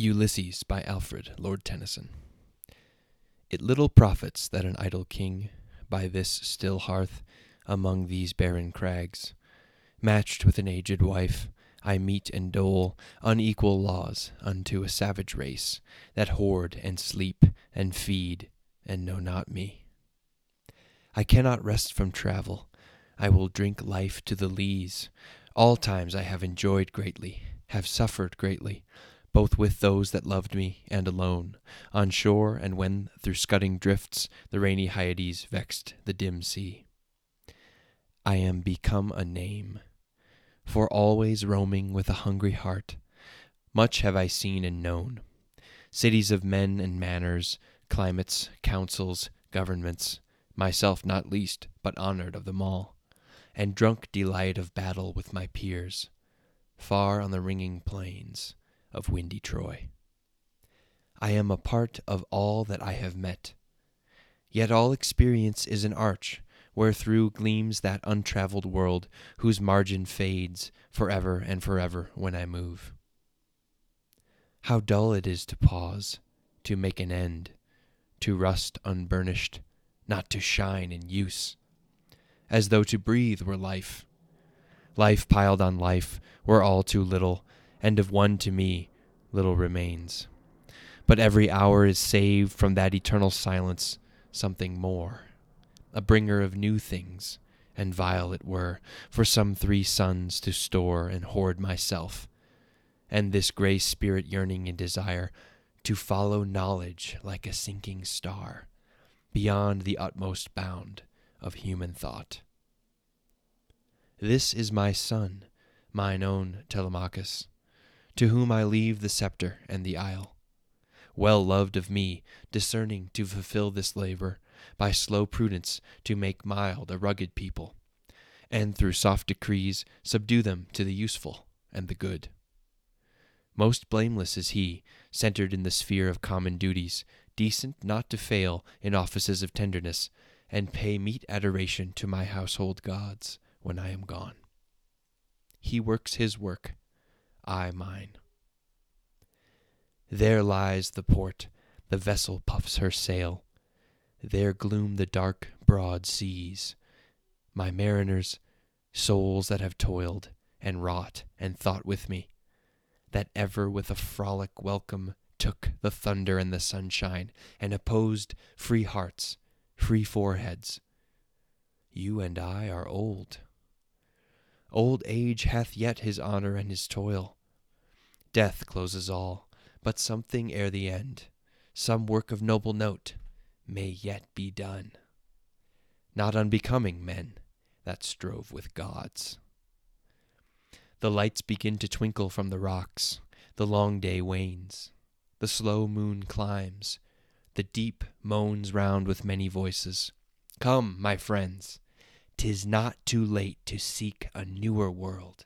Ulysses by Alfred, Lord Tennyson. It little profits that an idle king, by this still hearth, among these barren crags, matched with an aged wife, I mete and dole unequal laws unto a savage race that hoard and sleep and feed and know not me. I cannot rest from travel. I will drink life to the lees. All times I have enjoyed greatly, have suffered greatly, both with those that loved me and alone, on shore and when through scudding drifts the rainy Hyades vexed the dim sea. I am become a name, for always roaming with a hungry heart. Much have I seen and known cities of men and manners, climates, councils, governments, myself not least, but honored of them all, and drunk delight of battle with my peers, far on the ringing plains of windy Troy. I am a part of all that I have met. Yet all experience is an arch wherethrough gleams that untraveled world whose margin fades forever and forever when I move. How dull it is to pause, to make an end, to rust unburnished, not to shine in use, as though to breathe were life. Life piled on life were all too little, and of one to me little remains. But every hour is saved from that eternal silence something more, a bringer of new things, and vile it were for some three suns to store and hoard myself, and this gray spirit yearning in desire to follow knowledge like a sinking star, beyond the utmost bound of human thought. This is my son, mine own Telemachus, to whom I leave the scepter and the isle. Well loved of me, discerning to fulfill this labor, by slow prudence to make mild a rugged people, and through soft decrees subdue them to the useful and the good. Most blameless is he, centered in the sphere of common duties, decent not to fail in offices of tenderness, and pay meet adoration to my household gods when I am gone. He works his work, I mine. There lies the port, the vessel puffs her sail. There gloom the dark, broad seas. My mariners, souls that have toiled, and wrought, and thought with me, that ever with a frolic welcome took the thunder and the sunshine, and opposed free hearts, free foreheads. You and I are old. Old age hath yet his honor and his toil. Death closes all, but something ere the end, some work of noble note, may yet be done. Not unbecoming men that strove with gods. The lights begin to twinkle from the rocks, the long day wanes, the slow moon climbs, the deep moans round with many voices. Come, my friends, 'tis not too late to seek a newer world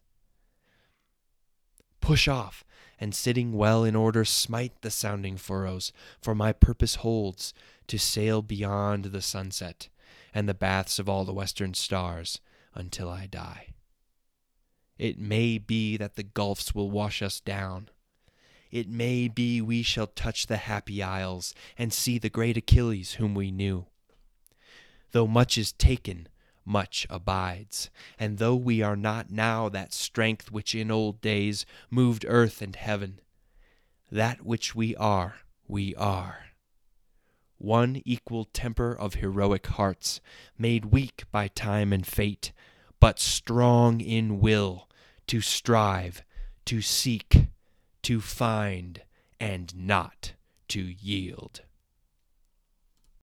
push off, and sitting well in order, smite the sounding furrows, for my purpose holds to sail beyond the sunset and the baths of all the western stars until I die. It may be that the gulfs will wash us down. It may be we shall touch the happy isles and see the great Achilles whom we knew. Though much is taken, much abides. And though we are not now that strength which in old days moved earth and heaven, that which we are, we are. One equal temper of heroic hearts, made weak by time and fate, but strong in will to strive, to seek, to find, and not to yield.